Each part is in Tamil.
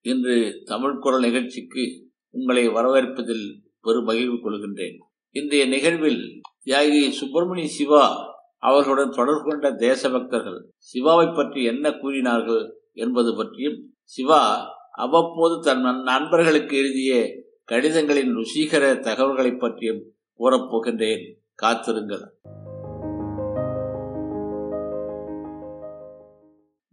இன்று தமிழ் குரல் நிகழ்ச்சிக்கு உங்களை வரவேற்பதில் பெரும் மகிழ்வு கொள்கின்றேன். இன்றைய நிகழ்வில் தியாகி சுப்பிரமணிய சிவா அவர்களுடன் தொடர்பு கொண்ட தேசபக்தர்கள் சிவாவை பற்றி என்ன கூறினார்கள் என்பது பற்றியும் சிவா அவ்வப்போது தன் நண்பர்களுக்கு எழுதிய கடிதங்களின் ருசிகர தகவல்களை பற்றியும் கூறப்போகின்றேன். காத்திருங்கள்.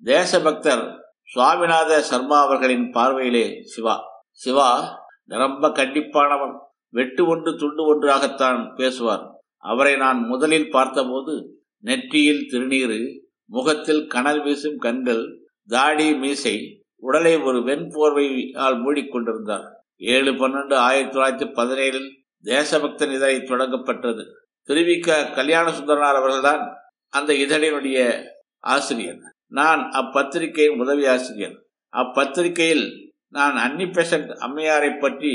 தேசபக்தர் சுவாமிநாத சர்மா அவர்களின் பார்வையிலே சிவா. சிவா நிரம்ப கண்டிப்பானவன். வெட்டு ஒன்று துண்டு ஒன்றாகத்தான் பேசுவார். அவரை நான் முதலில் பார்த்தபோது நெற்றியில் திருநீரு முகத்தில் கனல் வீசும் கண்கள் தாடி மீசை உடலை ஒரு வெண்போர்வையால் மூடிக்கொண்டிருந்தார் ஏழு பன்னெண்டு ஆயிரத்தி தொள்ளாயிரத்தி பதினேழில் தேசபக்தன் இதழை தொடங்கப்பட்டது. திருவிக்க கல்யாண சுந்தரனார் அவர்கள்தான் அந்த இதழினுடைய ஆசிரியர். நான் அப்பத்திரிகையின் உதவி ஆசிரியர் அப்பத்திரிகையில் நான் அன்னிபெசன்ட் அம்மையாரை பற்றி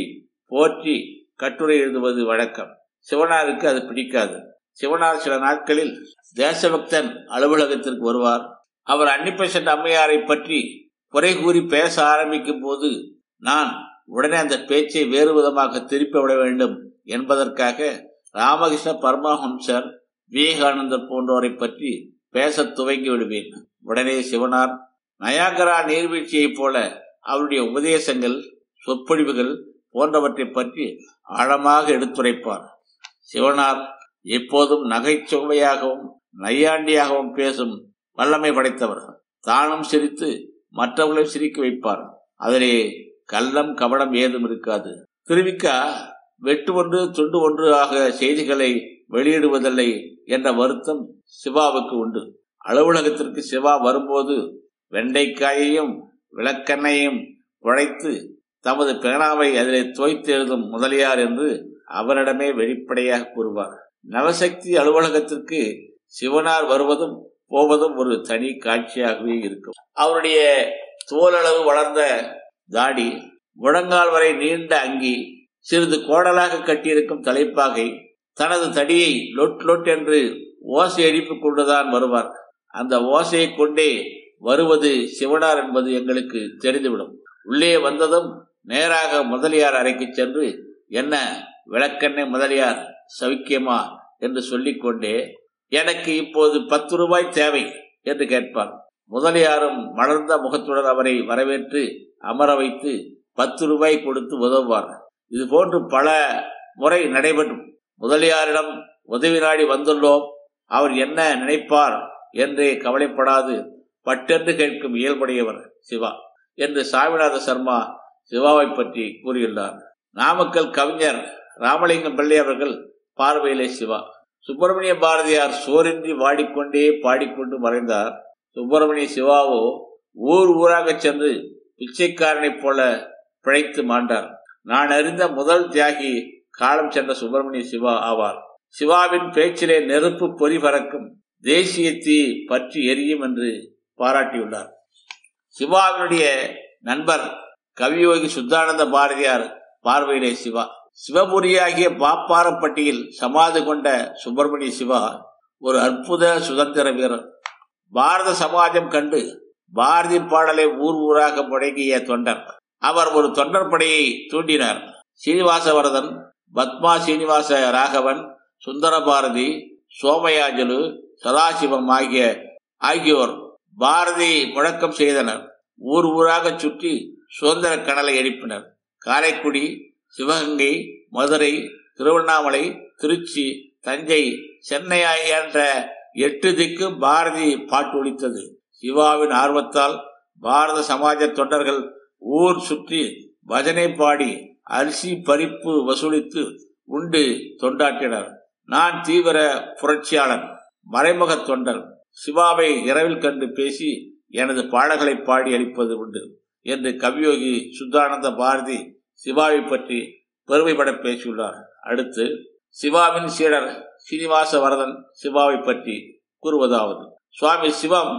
போற்றி கட்டுரை எழுதுவது வழக்கம். சிவனாருக்கு அது பிடிக்காது. சிவனார் சில நாட்களில் தேசபக்தன் அலுவலகத்திற்கு வருவார். அவர் அன்னிபெசன்ட் அம்மையாரை பற்றி குறை கூறி பேச ஆரம்பிக்கும் போது நான் உடனே அந்த பேச்சை வேறு விதமாக திருப்பி விட வேண்டும் என்பதற்காக ராமகிருஷ்ண பரமஹம்சர் விவேகானந்தர் போன்றோரை பற்றி பேச துவங்கி விடுவேன் உடனே சிவனார் நயாகரா நீர்வீழ்ச்சியைப் போல அவருடைய உபதேசங்கள் சொற்பொழிவுகள் போன்றவற்றை பற்றி ஆழமாக எடுத்துரைப்பார். சிவனார் எப்போதும் நகைச்சுவையாகவும் நையாண்டியாகவும் பேசும் வல்லமை படைத்தவர். தானும் சிரித்து மற்றவர்களை சிரிக்க வைப்பார். அதிலே கள்ளம் கவனம் ஏதும் இருக்காது. திருவிக்கா வெட்டு ஒன்று துண்டு ஒன்று ஆக செய்திகளை வெளியிடுவதில்லை என்ற வருத்தம் சிவாவுக்கு உண்டு. அலுவலகத்திற்கு சிவா வரும்போது வெண்டைக்காயையும் விளக்கெண்ணையும் குழைத்து தமது பேனாவை அதிலே தோய்த்து எழுதும் முதலியார் என்று அவரிடமே வெளிப்படையாக கூறுவார். நவசக்தி அலுவலகத்திற்கு சிவனார் வருவதும் போவதும் ஒரு தனி காட்சியாகவே இருக்கும். அவருடைய தோலளவு வளர்ந்த தாடி முழங்கால் வரை நீண்ட அங்கி சிறிது கோடலாக கட்டியிருக்கும் தலைப்பாகை தனது தடியை லொட் லொட் என்று ஓசை எழுப்பிக் கொண்டுதான் வருவார். அந்த ஓசையை கொண்டே வருவது சிவனார் என்பது எங்களுக்கு தெரிந்துவிடும். உள்ளே வந்ததும் நேராக முதலியார் அறைக்கு சென்று என்ன விளக்கெண்ணெய் முதலியார் சவிக்கியமா? என்று சொல்லிக்கொண்டே எனக்கு இப்போது பத்து ரூபாய் தேவை என்று கேட்பார் முதலியாரும் மலர்ந்த முகத்துடன் அவரை வரவேற்று அமர வைத்து பத்து ரூபாய் கொடுத்து உதவுவார் இது போன்று பல முறை நடைபெறும். முதலியாரிடம் உதவி நாடி வந்துள்ளோம். அவர் என்ன நினைப்பார் என்றே கவலைப்படாது. பட்டென்று கேட்கும் இயல்புடையவர் சிவா என்று சாமிநாத சர்மா சிவாவை பற்றி கூறியுள்ளார். நாமக்கல் கவிஞர் ராமலிங்கம் பிள்ளை அவர்கள் பார்வையிலே சிவா. சுப்பிரமணிய பாரதியார் சோரின்றி வாடிக்கொண்டே பாடிக்கொண்டு மறைந்தார். சுப்பிரமணிய சிவாவோ ஊர் ஊராக சென்று பிச்சைக்காரனைப் போல பிழைத்து மாண்டார். நான் அறிந்த முதல் தியாகி காலம் சென்ற சுப்பிரமணிய சிவா ஆவார். சிவாவின் பேச்சிலே நெருப்பு பொறி பறக்கும் தேசியத்தை பற்றி எரியும் என்று பாராட்டியுள்ளார். சிவாவினுடைய நண்பர் கவியோகி சுத்தானந்த பாரதியார் பார்வையிலே சிவா. சிவபுரியாகிய பாப்பாரப்பட்டியில் சமாதி கொண்ட சுப்பிரமணிய சிவா ஒரு அற்புத சுதந்திர வீரர். பாரத சமாஜம் கண்டு பாரதி பாடலை ஊர் ஊராக முழங்கிய தொண்டர். அவர் ஒரு தொண்டர் படையை தூண்டினார். சீனிவாசவரதன் பத்மா சீனிவாச ராகவன் சுந்தர பாரதி சோமயாஜலு சதாசிவம் ஆகிய ஆகியோர் பாரதியை முழக்கம் செய்தனர். ஊர் ஊராக சுற்றி சுதந்திர கடலை எழுப்பினர் காரைக்குடி சிவகங்கை மதுரை திருவண்ணாமலை திருச்சி தஞ்சை சென்னை என்ற எட்டு திக்கு பாரதி பாட்டு ஒழித்தது சிவாவின் ஆர்வத்தால் பாரத சமாஜ தொண்டர்கள் ஊர் சுற்றி பஜனை பாடி அரிசி பறிப்பு வசூலித்து உண்டு தொண்டாற்றினர். நான் தீவிர புரட்சியாளன். மறைமுக தொண்டர் சிவாவை இரவில் கண்டு பேசி எனது பாடல்களை பாடி அளிப்பது உண்டு என்று கவியோகி சுத்தானந்த பாரதி சிவாவை பற்றி பெருமைப்பட பேசியுள்ளார். அடுத்து சிவாவின் சீடர் சீனிவாச வரதன் சிவாவை பற்றி கூறுவதாவது. சுவாமி சிவம்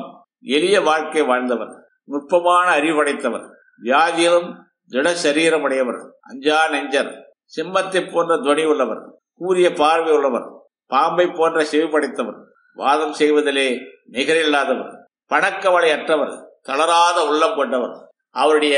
எளிய வாழ்க்கை வாழ்ந்தவர் நுட்பமான அறிவடைத்தவர் வியாதியிலும் திட சரீரமுடையவர் அஞ்சா நெஞ்சர் சிம்மத்தை போன்ற துணி உள்ளவர் கூறிய பார்வை உள்ளவர் பாம்பை போன்ற செவி படைத்தவர் வாதம் செய்வதிலே நிகரில்லாதவர் பணக்கவலை அற்றவர் தளராத உள்ளம் கொண்டவர். அவருடைய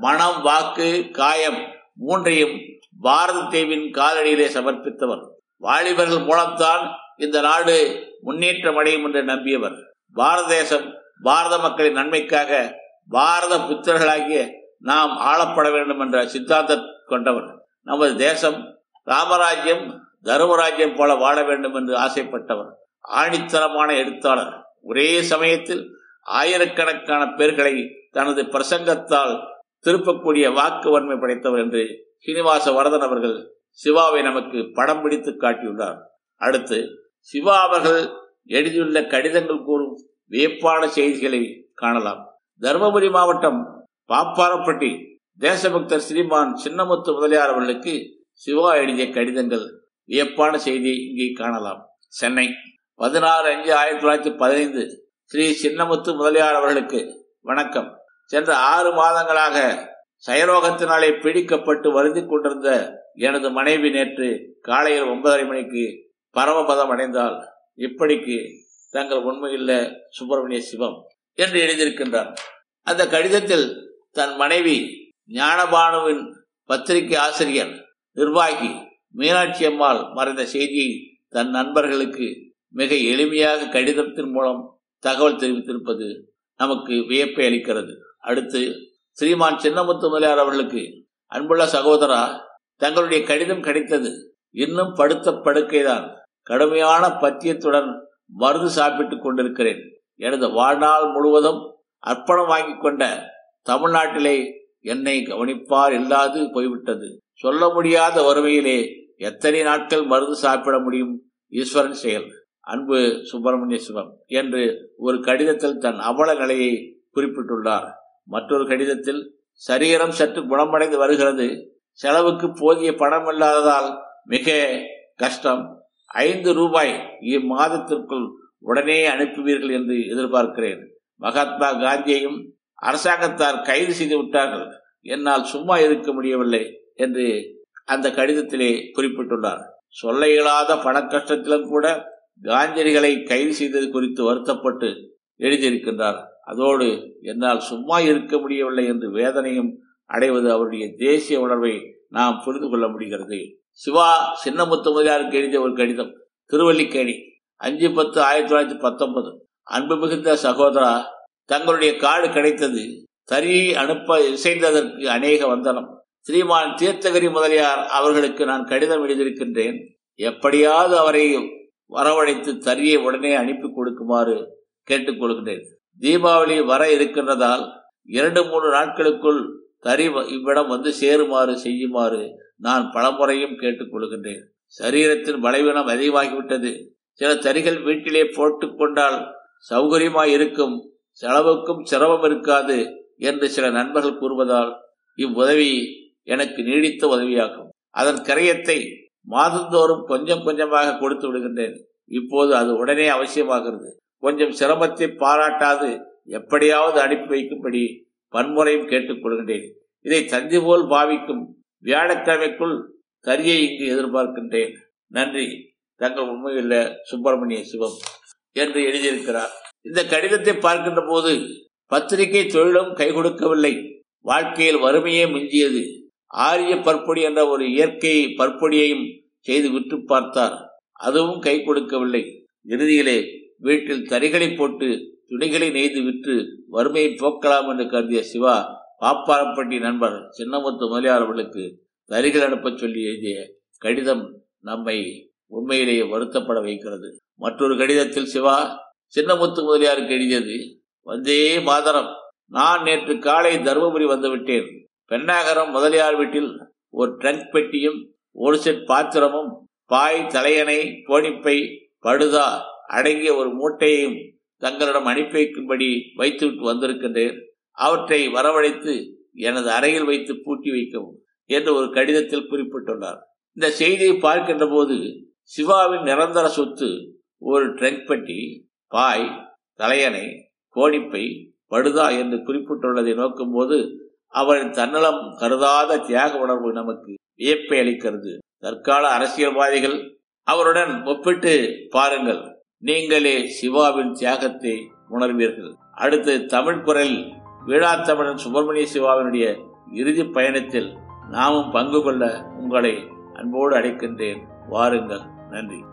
மனம் வாக்கு காயம் மூன்றையும் பாரத தேவின் காலடியிலே சமர்ப்பித்தவர். வாலிபர்கள் மூலம்தான் இந்த நாடு முன்னேற்றம் அடையும் என்று நம்பியவர். பாரத தேசம் பாரத மக்களின் நன்மைக்காக பாரத புத்திரர்களாகிய நாம் ஆளப்பட வேண்டும் என்ற சித்தாந்தம் கொண்டவர். நமது தேசம் ராமராஜ்யம் தர்மராஜ்யம் போல வாழ வேண்டும் என்று ஆசைப்பட்டவர். ஆணித்தரமான எழுத்தாளர். ஒரே சமயத்தில் ஆயிரக்கணக்கான பேர்களை தனது பிரசங்கத்தால் திருப்பக்கூடிய வாக்கு வன்மை படைத்தவர் என்று சீனிவாச வரதன் அவர்கள் சிவாவை நமக்கு படம் பிடித்து காட்டியுள்ளார். அடுத்து சிவா அவர்கள் எழுதியுள்ள கடிதங்கள் கூறும் வியப்பான செய்திகளை காணலாம். தருமபுரி மாவட்டம் பாப்பாரப்பட்டி தேசபக்தர் ஸ்ரீமான் சின்னமுத்து முதலியார் அவர்களுக்கு சிவா எழுதிய கடிதங்கள் வியப்பான செய்தியை இங்கே காணலாம். சென்னை. பதினாறு அஞ்சு ஆயிரத்தி தொள்ளாயிரத்தி பதினைந்து ஸ்ரீ சின்னமுத்து முதலியார் அவர்களுக்கு வணக்கம். சென்ற ஆறு மாதங்களாக சயரோகத்தினாலே பீடிக்கப்பட்டு வருந்தி கொண்டிருந்த எனது மனைவி நேற்று காலையில் ஒன்பதரை மணிக்கு பரமபதம் அடைந்தால் இப்படிக்கு தங்கள் உண்மையில் சுப்பிரமணிய சிவம் என்று எழுதியிருக்கின்றார். அந்த கடிதத்தில் தன் மனைவி ஞானபானுவின் பத்திரிகை ஆசிரியர் நிர்வாகி மீனாட்சி அம்மாள் மறைந்த செய்தியை தன் நண்பர்களுக்கு மிக எளிமையாக கடிதத்தின் மூலம் தகவல் தெரிவித்திருப்பது நமக்கு வியப்பை அளிக்கிறது. அடுத்து ஸ்ரீமான் சின்னமுத்து முதலியார் அவர்களுக்கு அன்புள்ள சகோதரா தங்களுடைய கடிதம் கிடைத்தது. இன்னும் படுத்த படுக்கைதான். கடுமையான பத்தியத்துடன் மருந்து சாப்பிட்டுக் கொண்டிருக்கிறேன். எனது வாழ்நாள் முழுவதும் அர்ப்பணம் வாங்கி கொண்ட தமிழ்நாட்டிலே என்னை கவனிப்பார் இல்லாது போய்விட்டது. சொல்ல முடியாத வறுமையிலே எத்தனை நாட்கள் மருந்து சாப்பிட முடியும்? ஈஸ்வரன் செயல். அன்பு சுப்பிரமணிய சிவம் என்று ஒரு கடிதத்தில் தன் அவல நிலையை குறிப்பிட்டுள்ளார். மற்றொரு கடிதத்தில் சரீரம் சற்று குணமடைந்து வருகிறது. செலவுக்கு போதிய பணம் இல்லாததால் மிக கஷ்டம். ஐந்து ரூபாய் இம்மாதத்திற்குள் உடனே அனுப்புவீர்கள் என்று எதிர்பார்க்கிறேன். மகாத்மா காந்தியையும் அரசாங்கத்தார் கைது செய்து விட்டார்கள். என்னால் சும்மா இருக்க முடியவில்லை என்று அந்த கடிதத்திலே குறிப்பிட்டுள்ளார். சொல்ல இயலாத பண கஷ்டத்திலும் கூட காந்தியடிகளை கைது செய்தது குறித்து வருத்தப்பட்டு எழுதியிருக்கின்றார். அதோடு என்னால் சும்மா இருக்க முடியவில்லை என்று வேதனையும் அடைவது அவருடைய தேசிய உணர்வை நாம் புரிந்து கொள்ள முடிகிறது. சிவா சின்னமுத்து முதலியாருக்கு எழுதிய ஒரு கடிதம் திருவல்லிக்கேணி அஞ்சு பத்து ஆயிரத்தி தொள்ளாயிரத்தி பத்தொன்பது. அன்பு மிகுந்த சகோதரா தங்களுடைய காடு கிடைத்தது தறி அனுப்ப இசைந்ததற்கு அநேக வந்தனம். ஸ்ரீமான் தீர்த்தகிரி முதலியார் அவர்களுக்கு நான் கடிதம் எழுதியிருக்கின்றேன். எப்படியாவது அவரை வரவழைத்து தரியை உடனே அனுப்பி கொடுக்குமாறு கேட்டுக்கொள்கிறேன் தீபாவளி வர இருக்கின்றதால் இரண்டு மூன்று நாட்களுக்குள் தறி இவ்விடம் வந்து சேருமாறு செய்யுமாறு நான் பலமுறையும் கேட்டுக்கொள்கின்றேன் சரீரத்தின் பலவீனம் அதிகமாகிவிட்டது. சில தறிகள் வீட்டிலே போட்டுக்கொண்டால் சௌகரியமாய் இருக்கும் செலவுக்கும் சிரமம் இருக்காது என்று சில நண்பர்கள் கூறுவதால் இவ்வுதவி எனக்கு நீடித்த உதவியாகும். அதன் கரையத்தை மாதந்தோறும் கொஞ்சம் கொஞ்சமாக கொடுத்து விடுகின்றேன். இப்போது அது உடனே அவசியமாகிறது. கொஞ்சம் சிரமத்தை பாராட்டாது எப்படியாவது அனுப்பி வைக்கும்படி பன்முறையும் கேட்டுக்கொள்கின்றேன் இதை தந்தி போல் பாவிக்கும் வியாழக்கிழமைக்குள் தரியை இங்கு எதிர்பார்க்கின்றேன். நன்றி. தங்கள் உண்மையுள்ள சுப்பிரமணிய சிவம் என்று எழுதியிருக்கிறார். இந்த கடிதத்தை பார்க்கின்ற போது பத்திரிகை தொழிலும் கை கொடுக்கவில்லை. வாழ்க்கையில் வறுமையே மிஞ்சியது. ஆரிய பற்பொடி என்ற ஒரு இயற்கை பற்பொடியையும் செய்து விற்று பார்த்தார். அதுவும் கை கொடுக்கவில்லை. இறுதியிலே வீட்டில் தறிகளை போட்டு துணிகளை நெய்து விற்று வறுமையை போக்கலாம் என்று கருதிய சிவா பாப்பாரப்பட்டி நண்பர் சின்னமுத்து முதலியார் அவர்களுக்கு தறிகள் அனுப்ப சொல்லி எழுதிய கடிதம் நம்மை உண்மையிலேயே வருத்தப்பட வைக்கிறது. மற்றொரு கடிதத்தில் சிவா சின்னமுத்து முதலியாருக்கு எழுதியது வந்தே மாதரம் நான் நேற்று காலை தருமபுரி வந்துவிட்டேன் பெண்ணாகரம் முதலியார் வீட்டில் ஒரு ட்ரங்க் பெட்டியும் ஒரு செட் பாத்திரமும் பாய் தலையணை கோணிப்பை படுதா அடங்கிய ஒரு மூட்டையையும் தங்களிடம் அனுப்பி வைக்கும்படி வைத்துவிட்டு வந்திருக்கின்றேன். அவற்றை வரவழைத்து எனது அறையில் வைத்து பூட்டி வைக்கவும் என்று ஒரு கடிதத்தில் குறிப்பிட்டுள்ளார். இந்த செய்தியை பார்க்கின்ற போது சிவாவின் நிரந்தர சொத்து ஒரு ட்ரங்க் பெட்டி பாய் தலையணை கோணிப்பை படுதா என்று குறிப்பிட்டுள்ளதை நோக்கும்போது அவரின் தன்னலம் கருதாத தியாக உணர்வு நமக்கு வியப்பை அளிக்கிறது. தற்கால அரசியல்வாதிகள் அவருடன் ஒப்பிட்டு பாருங்கள். நீங்களே சிவாவின் தியாகத்தை உணர்வீர்கள். அடுத்து தமிழ் குரல் வீழாத்தமிழன் சுப்பிரமணிய சிவாவினுடைய இறுதி பயணத்தில் நாமும் பங்கு கொள்ள உங்களை அன்போடு அழைக்கின்றேன். வாருங்கள். நன்றி.